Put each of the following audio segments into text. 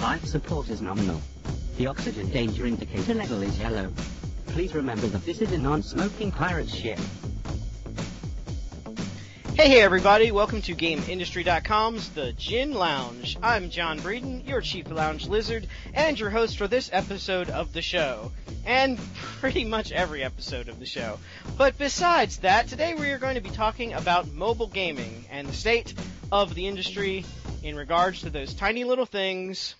Life support is nominal. The oxygen danger indicator level is yellow. Please remember that this is a non-smoking pirate ship. Hey, hey, everybody! Welcome to GameIndustry.com's The Gin Lounge. I'm John Breeden, your chief lounge lizard, and your host for this episode of the show, and pretty much every episode of the show. But besides that, today we are going to be talking about mobile gaming and the state of the industry in regards to those tiny little things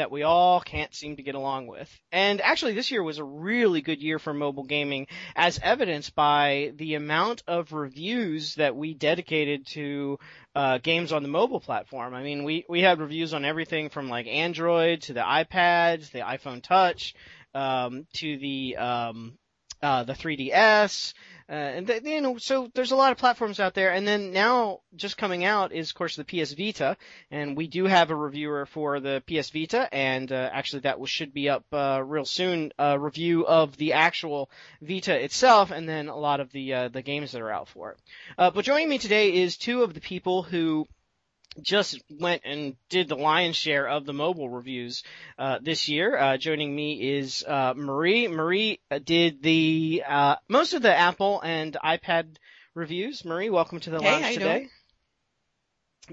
that we all can't seem to get along with. And actually this year was a really good year for mobile gaming as evidenced by the amount of reviews that we dedicated to uh, games on the mobile platform. I mean, we, we had reviews on everything from like Android to the iPads, the iPhone Touch, um, to the, um, uh, the 3DS, uh, and th- you know, so there's a lot of platforms out there, and then now just coming out is, of course, the PS Vita, and we do have a reviewer for the PS Vita, and uh, actually that will, should be up uh, real soon. A review of the actual Vita itself, and then a lot of the uh, the games that are out for it. Uh, but joining me today is two of the people who just went and did the lion's share of the mobile reviews uh, this year. Uh, joining me is uh, Marie. Marie did the uh, most of the Apple and iPad reviews. Marie, welcome to the hey, lounge today. Doing?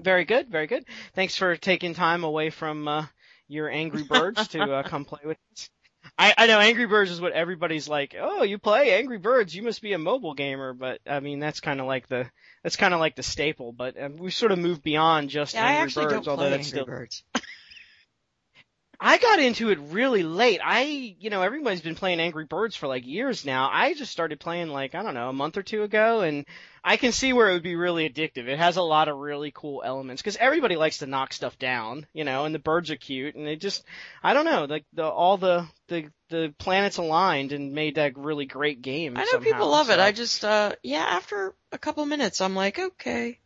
Very good, very good. Thanks for taking time away from uh, your Angry Birds to uh, come play with us. I, I know Angry Birds is what everybody's like. Oh, you play Angry Birds? You must be a mobile gamer. But I mean, that's kind of like the that's kind of like the staple. But um, we've sort of moved beyond just yeah, Angry Birds. although that's Angry still. Birds. I got into it really late. I, you know, everybody's been playing Angry Birds for like years now. I just started playing like, I don't know, a month or two ago and I can see where it would be really addictive. It has a lot of really cool elements because everybody likes to knock stuff down, you know, and the birds are cute and it just, I don't know, like the, all the, the, the planets aligned and made that really great game. I know somehow, people love so. it. I just, uh, yeah, after a couple minutes, I'm like, okay.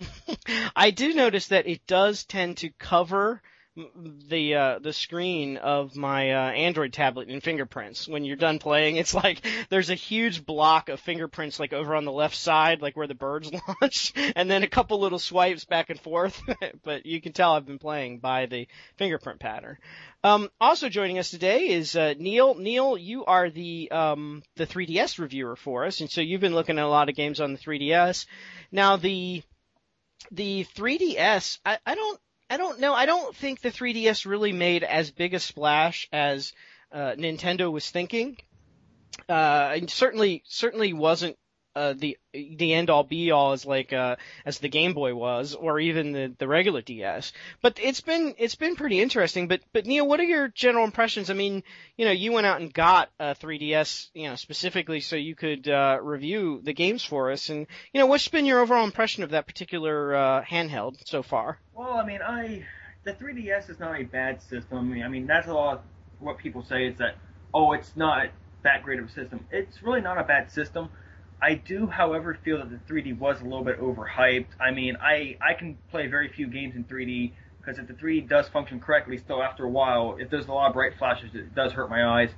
I do notice that it does tend to cover the uh the screen of my uh Android tablet in fingerprints. When you're done playing, it's like there's a huge block of fingerprints like over on the left side, like where the birds launch, and then a couple little swipes back and forth. but you can tell I've been playing by the fingerprint pattern. Um also joining us today is uh Neil. Neil, you are the um the 3DS reviewer for us, and so you've been looking at a lot of games on the 3DS. Now the the 3DS, I, I don't I don't know. I don't think the 3DS really made as big a splash as uh, Nintendo was thinking. Uh, and certainly, certainly wasn't uh, the the end all be all as like uh, as the Game Boy was, or even the the regular DS. But it's been it's been pretty interesting. But but Neil, what are your general impressions? I mean, you know, you went out and got a 3DS, you know, specifically so you could uh, review the games for us. And you know, what's been your overall impression of that particular uh, handheld so far? Well, I mean, I the 3DS is not a bad system. I mean, that's a lot what people say is that oh, it's not that great of a system. It's really not a bad system. I do, however, feel that the 3D was a little bit overhyped. I mean, I I can play very few games in 3D because if the 3D does function correctly, still after a while, if there's a lot of bright flashes, it does hurt my eyes.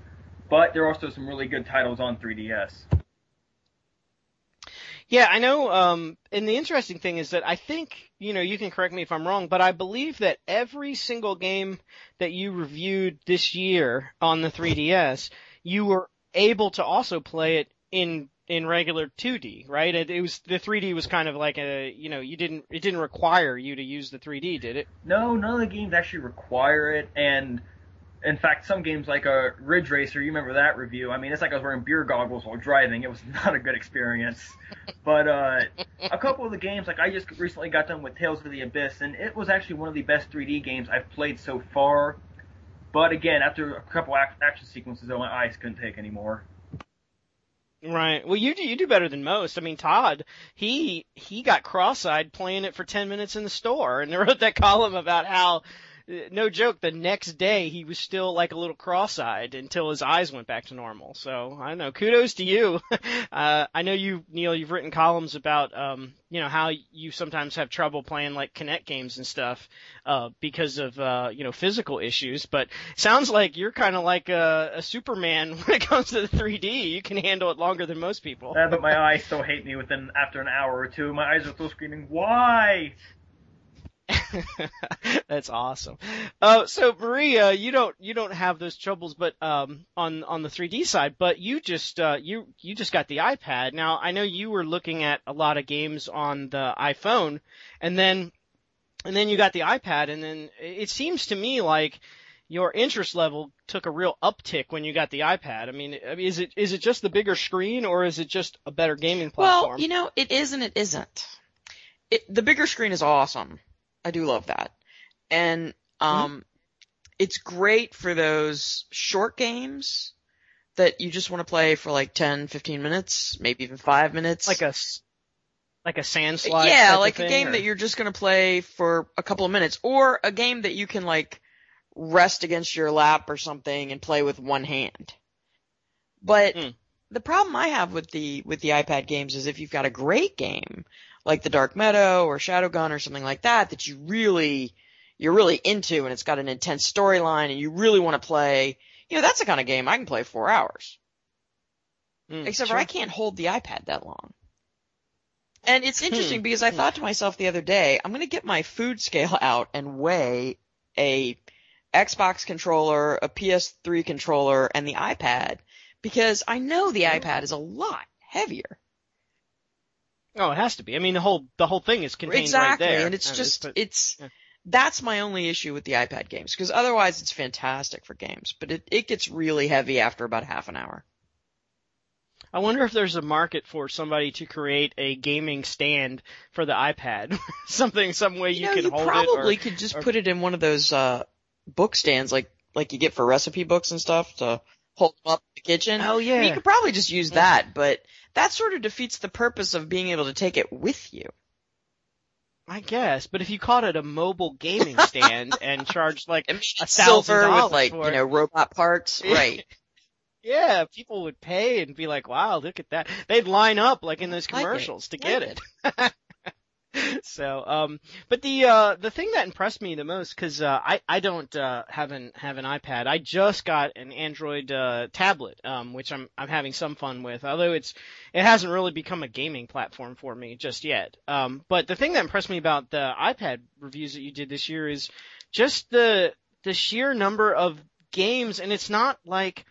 But there are also some really good titles on 3DS. Yeah, I know. Um, and the interesting thing is that I think, you know, you can correct me if I'm wrong, but I believe that every single game that you reviewed this year on the 3DS, you were able to also play it in in regular 2D, right? It, it, was the 3D was kind of like a, you know, you didn't it didn't require you to use the 3D, did it? No, none of the games actually require it, and in fact, some games like a uh, Ridge Racer, you remember that review? I mean, it's like I was wearing beer goggles while driving. It was not a good experience. but uh, a couple of the games, like I just recently got done with Tales of the Abyss, and it was actually one of the best 3D games I've played so far. But again, after a couple action sequences, though, my eyes couldn't take anymore. Right. Well, you do you do better than most. I mean, Todd, he he got cross-eyed playing it for 10 minutes in the store and wrote that column about how no joke, the next day he was still like a little cross-eyed until his eyes went back to normal. So I don't know. Kudos to you. uh, I know you, Neil. You've written columns about, um, you know, how you sometimes have trouble playing like Kinect games and stuff, uh, because of, uh, you know, physical issues. But sounds like you're kind of like a, a Superman when it comes to the 3D. You can handle it longer than most people. Yeah, but my eyes still hate me within after an hour or two. My eyes are still screaming, "Why?" That's awesome. Uh, so Maria, you don't you don't have those troubles, but um, on on the 3D side, but you just uh, you you just got the iPad. Now I know you were looking at a lot of games on the iPhone, and then and then you got the iPad, and then it seems to me like your interest level took a real uptick when you got the iPad. I mean, is it is it just the bigger screen, or is it just a better gaming platform? Well, you know, it is and it isn't. It, the bigger screen is awesome. I do love that. And, um, mm-hmm. it's great for those short games that you just want to play for like 10, 15 minutes, maybe even five minutes. Like a, like a sand slide. Yeah, like a game or? that you're just going to play for a couple of minutes or a game that you can like rest against your lap or something and play with one hand. But mm. the problem I have with the, with the iPad games is if you've got a great game, like the Dark Meadow or Shadowgun or something like that that you really you're really into and it's got an intense storyline and you really want to play, you know, that's the kind of game I can play four hours. Mm, Except sure. for I can't hold the iPad that long. And it's hmm. interesting because I hmm. thought to myself the other day, I'm going to get my food scale out and weigh a Xbox controller, a PS3 controller, and the iPad because I know the iPad is a lot heavier. Oh, it has to be. I mean, the whole the whole thing is contained exactly, right there. and it's just it's yeah. that's my only issue with the iPad games because otherwise it's fantastic for games, but it it gets really heavy after about half an hour. I wonder if there's a market for somebody to create a gaming stand for the iPad, something some way you, you know, can you hold it. You probably could just or, put it in one of those uh book stands like like you get for recipe books and stuff to hold them up in the kitchen. Oh yeah. I mean, you could probably just use that, but that sort of defeats the purpose of being able to take it with you. I guess, but if you called it a mobile gaming stand and charged like a thousand dollars with like you know robot parts, right? yeah, people would pay and be like, "Wow, look at that!" They'd line up like in those commercials like to get it. it. so, um, but the uh, the thing that impressed me the most, because uh, I I don't uh, have an have an iPad. I just got an Android uh, tablet, um, which I'm I'm having some fun with. Although it's it hasn't really become a gaming platform for me just yet. Um, but the thing that impressed me about the iPad reviews that you did this year is just the the sheer number of games, and it's not like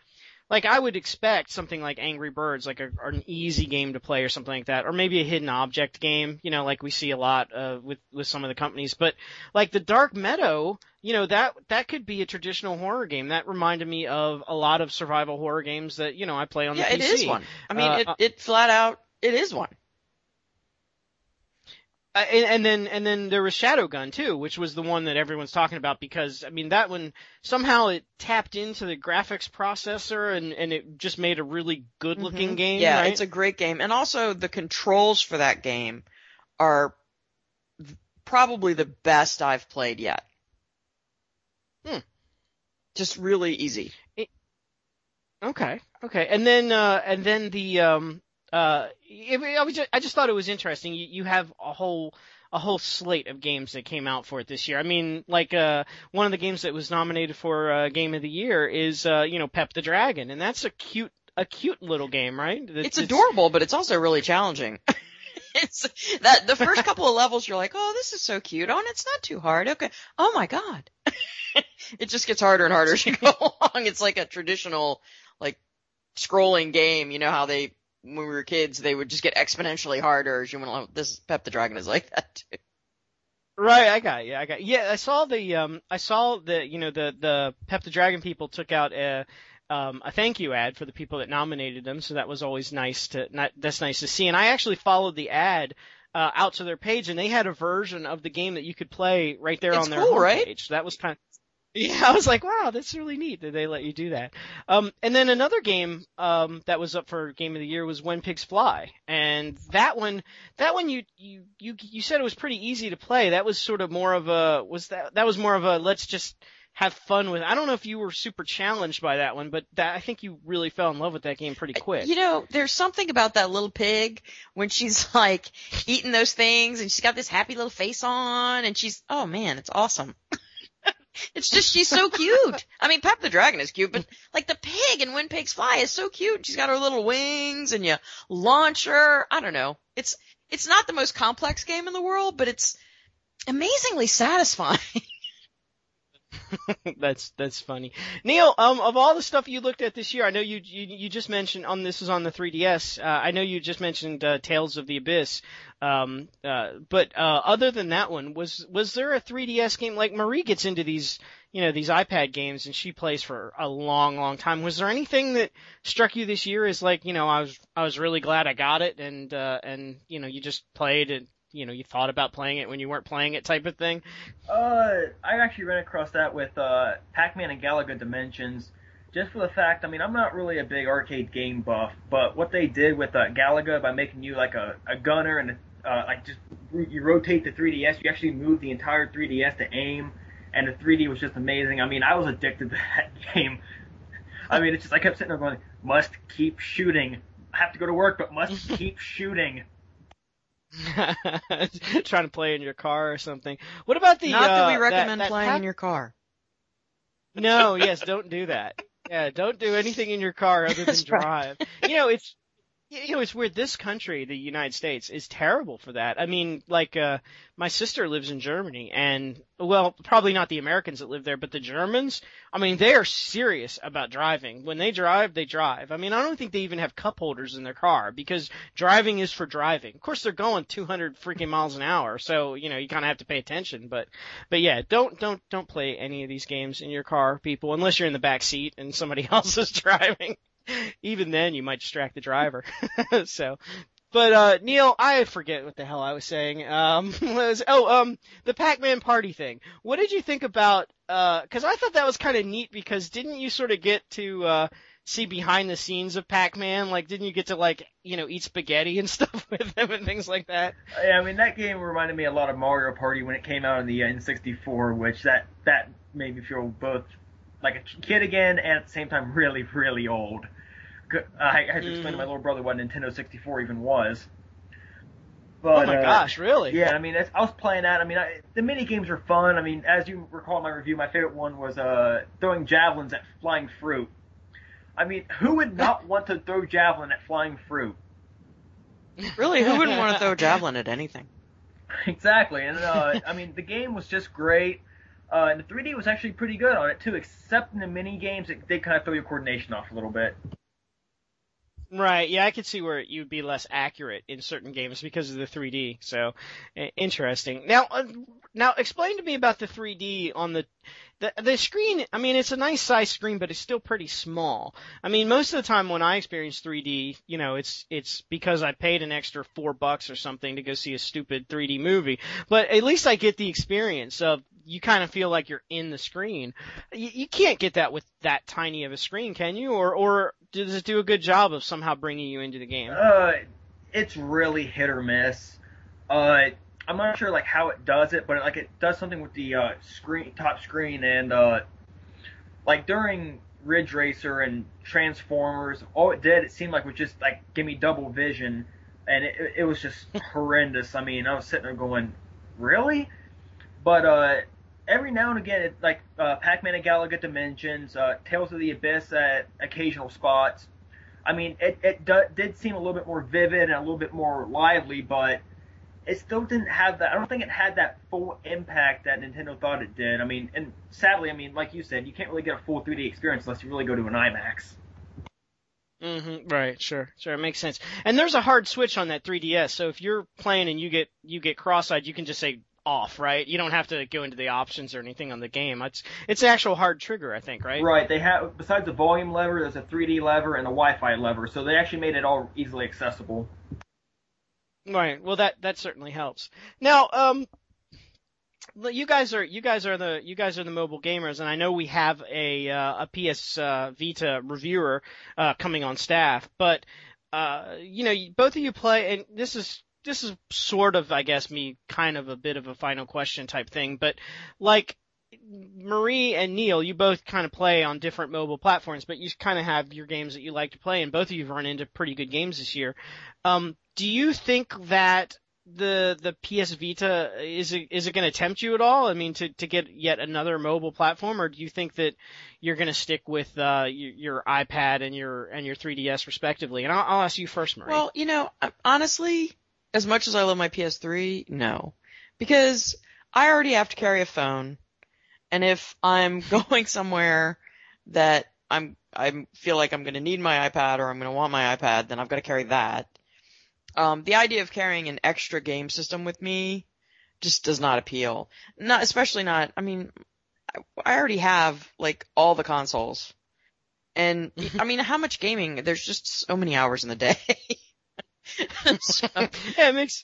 like I would expect something like Angry Birds, like a, an easy game to play or something like that, or maybe a hidden object game, you know, like we see a lot uh, with with some of the companies. But like the Dark Meadow, you know, that that could be a traditional horror game. That reminded me of a lot of survival horror games that you know I play on yeah, the PC. Yeah, it is one. I mean, uh, it it flat out it is one. Uh, and, and, then and then there was Shadowgun too, which was the one that everyone's talking about because I mean that one somehow it tapped into the graphics processor and and it just made a really good looking mm-hmm. game. Yeah, right? it's a great game, and also the controls for that game are probably the best I've played yet. Hmm. Just really easy. It, okay, okay, and then uh and then the um uh, I, just, I just thought it was interesting. You, you have a whole a whole slate of games that came out for it this year. I mean, like uh, one of the games that was nominated for uh, Game of the Year is uh, you know Pep the Dragon, and that's a cute a cute little game, right? It's, it's adorable, but it's also really challenging. it's that the first couple of levels you're like, oh, this is so cute. Oh, and it's not too hard. Okay. Oh my god. it just gets harder and harder as you go along. It's like a traditional like scrolling game. You know how they when we were kids, they would just get exponentially harder as you went along. This Pep the Dragon is like that too. Right, I got yeah, I got yeah. I saw the um, I saw the you know the the Pep the Dragon people took out a um a thank you ad for the people that nominated them, so that was always nice to not that's nice to see. And I actually followed the ad uh, out to their page, and they had a version of the game that you could play right there it's on their cool, homepage. Right? So that was kind of yeah, I was like, wow, that's really neat that they let you do that. Um, and then another game um, that was up for Game of the Year was When Pigs Fly, and that one, that one you you you you said it was pretty easy to play. That was sort of more of a was that that was more of a let's just have fun with. I don't know if you were super challenged by that one, but that I think you really fell in love with that game pretty quick. You know, there's something about that little pig when she's like eating those things and she's got this happy little face on and she's oh man, it's awesome. It's just she's so cute. I mean, Pep the Dragon is cute, but like the pig in When Pigs Fly is so cute. She's got her little wings and you launch her. I don't know. It's it's not the most complex game in the world, but it's amazingly satisfying. that's that's funny. Neil, um, of all the stuff you looked at this year, I know you you, you just mentioned on this is on the 3DS. Uh, I know you just mentioned uh, Tales of the Abyss. Um, uh, but uh, other than that one, was was there a 3DS game like Marie gets into these you know these iPad games and she plays for a long long time. Was there anything that struck you this year as like you know I was I was really glad I got it and uh, and you know you just played and you know you thought about playing it when you weren't playing it type of thing? Uh, I actually ran across that with uh, Pac-Man and Galaga Dimensions. Just for the fact, I mean, I'm not really a big arcade game buff, but what they did with uh, Galaga by making you like a, a gunner and uh, like just you rotate the 3DS, you actually move the entire 3DS to aim, and the 3D was just amazing. I mean, I was addicted to that game. I mean, it's just I kept sitting there going, must keep shooting. I have to go to work, but must keep shooting. Trying to play in your car or something. What about the? Not that we uh, recommend that playing pack- in your car. No, yes, don't do that. Yeah, don't do anything in your car other than That's right. drive. You know, it's you know, it's weird. This country, the United States, is terrible for that. I mean, like, uh, my sister lives in Germany and, well, probably not the Americans that live there, but the Germans, I mean, they are serious about driving. When they drive, they drive. I mean, I don't think they even have cup holders in their car because driving is for driving. Of course, they're going 200 freaking miles an hour. So, you know, you kind of have to pay attention, but, but yeah, don't, don't, don't play any of these games in your car, people, unless you're in the back seat and somebody else is driving even then you might distract the driver. so, but uh Neil, I forget what the hell I was saying. Um was oh um the Pac-Man party thing. What did you think about uh cuz I thought that was kind of neat because didn't you sort of get to uh see behind the scenes of Pac-Man? Like didn't you get to like, you know, eat spaghetti and stuff with him and things like that? Yeah, I mean that game reminded me a lot of Mario Party when it came out on the N64, which that that made me feel both like a kid again and at the same time really really old. I, I had to explain to my little brother what Nintendo 64 even was. But, oh my uh, gosh, really? Yeah, I mean, it's, I was playing that. I mean, I, the mini games are fun. I mean, as you recall in my review, my favorite one was uh, throwing javelins at flying fruit. I mean, who would not want to throw javelin at flying fruit? Really, who wouldn't want to throw a javelin at anything? Exactly, and uh, I mean, the game was just great. Uh, and the 3D was actually pretty good on it too, except in the mini games, it did kind of throw your coordination off a little bit. Right. Yeah, I could see where you'd be less accurate in certain games because of the 3D. So interesting. Now, uh, now explain to me about the 3D on the the the screen. I mean, it's a nice size screen, but it's still pretty small. I mean, most of the time when I experience 3D, you know, it's it's because I paid an extra four bucks or something to go see a stupid 3D movie. But at least I get the experience of you kind of feel like you're in the screen. You, you can't get that with that tiny of a screen, can you? Or or does it do a good job of somehow bringing you into the game? Uh, it's really hit or miss. Uh, I'm not sure like how it does it, but like it does something with the uh, screen, top screen, and uh, like during Ridge Racer and Transformers, all it did it seemed like was just like give me double vision, and it, it was just horrendous. I mean, I was sitting there going, really? But uh, every now and again, it, like uh, Pac-Man and Galaga Dimensions, uh, Tales of the Abyss at occasional spots. I mean, it it do, did seem a little bit more vivid and a little bit more lively, but it still didn't have that. I don't think it had that full impact that Nintendo thought it did. I mean, and sadly, I mean, like you said, you can't really get a full 3D experience unless you really go to an IMAX. Mm-hmm. Right. Sure. Sure. It makes sense. And there's a hard switch on that 3DS. So if you're playing and you get you get cross-eyed, you can just say off. Right. You don't have to go into the options or anything on the game. It's it's an actual hard trigger, I think. Right. Right. They have besides the volume lever, there's a 3D lever and a Wi-Fi lever, so they actually made it all easily accessible. Right. Well, that that certainly helps. Now, um, you guys are you guys are the you guys are the mobile gamers, and I know we have a uh, a PS uh, Vita reviewer uh, coming on staff, but uh, you know, both of you play, and this is this is sort of, I guess, me kind of a bit of a final question type thing, but like. Marie and Neil, you both kind of play on different mobile platforms, but you kind of have your games that you like to play, and both of you have run into pretty good games this year. Um, do you think that the the PS Vita is it is it going to tempt you at all? I mean, to to get yet another mobile platform, or do you think that you're going to stick with uh, your, your iPad and your and your 3DS respectively? And I'll, I'll ask you first, Marie. Well, you know, honestly, as much as I love my PS3, no. Because I already have to carry a phone, and if I'm going somewhere that I'm I feel like I'm going to need my iPad or I'm going to want my iPad, then I've got to carry that. Um, the idea of carrying an extra game system with me just does not appeal. Not especially not. I mean, I already have like all the consoles, and I mean, how much gaming? There's just so many hours in the day. so. yeah, it makes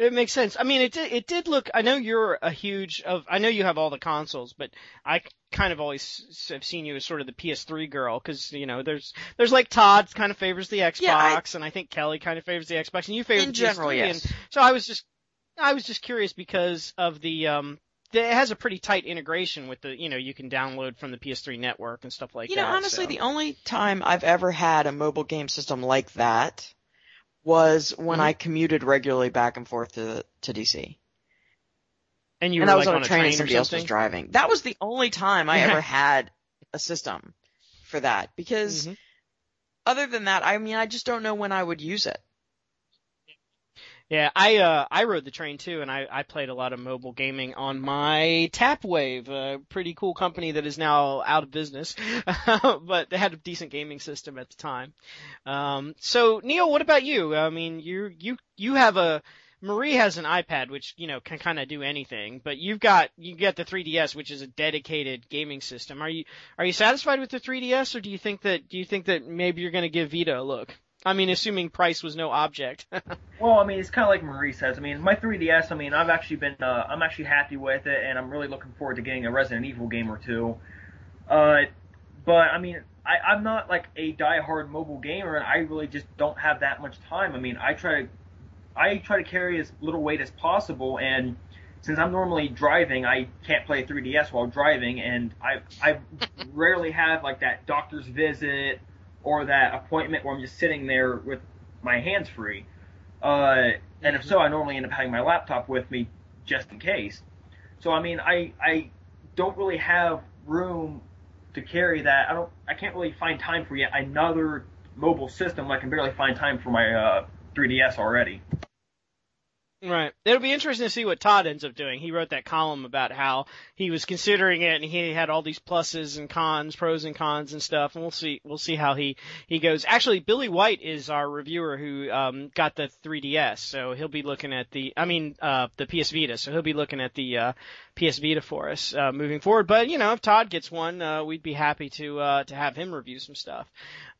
it makes sense. I mean, it did, it did look, I know you're a huge of, I know you have all the consoles, but I kind of always have seen you as sort of the PS3 girl, cause, you know, there's, there's like Todd kind of favors the Xbox, yeah, I, and I think Kelly kind of favors the Xbox, and you favor the general, PS3, yes. and so I was just, I was just curious because of the, um, it has a pretty tight integration with the, you know, you can download from the PS3 network and stuff like that. You know, honestly, so. the only time I've ever had a mobile game system like that was when mm-hmm. I commuted regularly back and forth to to DC. And you and I was like on a train, train and somebody else was driving. That was the only time I ever had a system for that because mm-hmm. other than that, I mean, I just don't know when I would use it. Yeah, I uh I rode the train too, and I I played a lot of mobile gaming on my Tapwave, a pretty cool company that is now out of business, but they had a decent gaming system at the time. Um, so Neil, what about you? I mean, you you you have a Marie has an iPad, which you know can kind of do anything, but you've got you get the 3DS, which is a dedicated gaming system. Are you are you satisfied with the 3DS, or do you think that do you think that maybe you're going to give Vita a look? I mean, assuming price was no object. well, I mean, it's kind of like Marie says. I mean, my 3DS. I mean, I've actually been, uh, I'm actually happy with it, and I'm really looking forward to getting a Resident Evil game or two. Uh, but I mean, I, I'm not like a die-hard mobile gamer, and I really just don't have that much time. I mean, I try to, I try to carry as little weight as possible, and since I'm normally driving, I can't play 3DS while driving, and I I rarely have like that doctor's visit or that appointment where I'm just sitting there with my hands free. Uh, and if so, I normally end up having my laptop with me just in case. So I mean, I I don't really have room to carry that. I don't. I can't really find time for yet another mobile system. I can barely find time for my uh, 3DS already. Right. It'll be interesting to see what Todd ends up doing. He wrote that column about how he was considering it and he had all these pluses and cons, pros and cons and stuff, and we'll see we'll see how he he goes. Actually, Billy White is our reviewer who um got the 3DS, so he'll be looking at the I mean uh the PS Vita, so he'll be looking at the uh PS Vita for us uh moving forward. But, you know, if Todd gets one, uh we'd be happy to uh to have him review some stuff.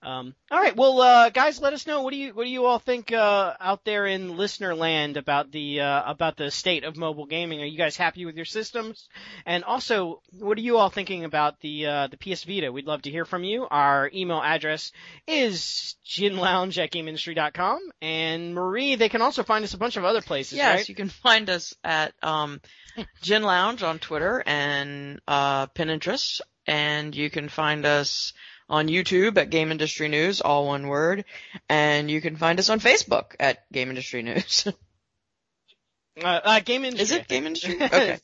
Um, all right, well, uh, guys, let us know what do you what do you all think uh, out there in listener land about the uh, about the state of mobile gaming? Are you guys happy with your systems? And also, what are you all thinking about the uh, the PS Vita? We'd love to hear from you. Our email address is ginlounge at gameindustry.com. And Marie, they can also find us a bunch of other places. Yes, right? you can find us at um, Gin Lounge on Twitter and uh, Pinterest, and you can find us on YouTube at Game Industry News, all one word, and you can find us on Facebook at Game Industry News. uh, uh, Game Industry. Is it Game Industry? Okay.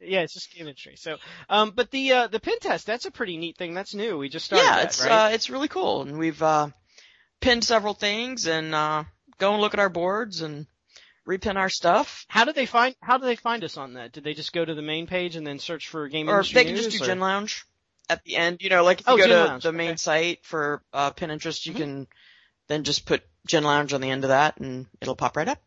yeah, it's just Game Industry. So, um, but the uh, the Pinterest, that's a pretty neat thing. That's new. We just started. Yeah, that, it's right? uh, it's really cool, and we've uh, pinned several things, and uh, go and look at our boards and repin our stuff. How do they find How do they find us on that? Did they just go to the main page and then search for Game industry? or they can News, just do or? Gin Lounge at the end. You know, like if you Oh, go Gin to Lounge, the main okay. site for uh, Pinterest, you Mhm. can then just put Gin Lounge on the end of that, and it'll pop right up.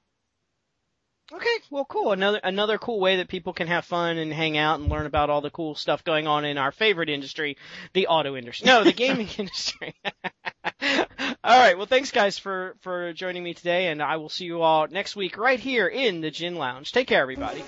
Okay, well, cool. Another another cool way that people can have fun and hang out and learn about all the cool stuff going on in our favorite industry, the auto industry. No, the gaming industry. all right. Well, thanks guys for for joining me today, and I will see you all next week right here in the Gin Lounge. Take care, everybody.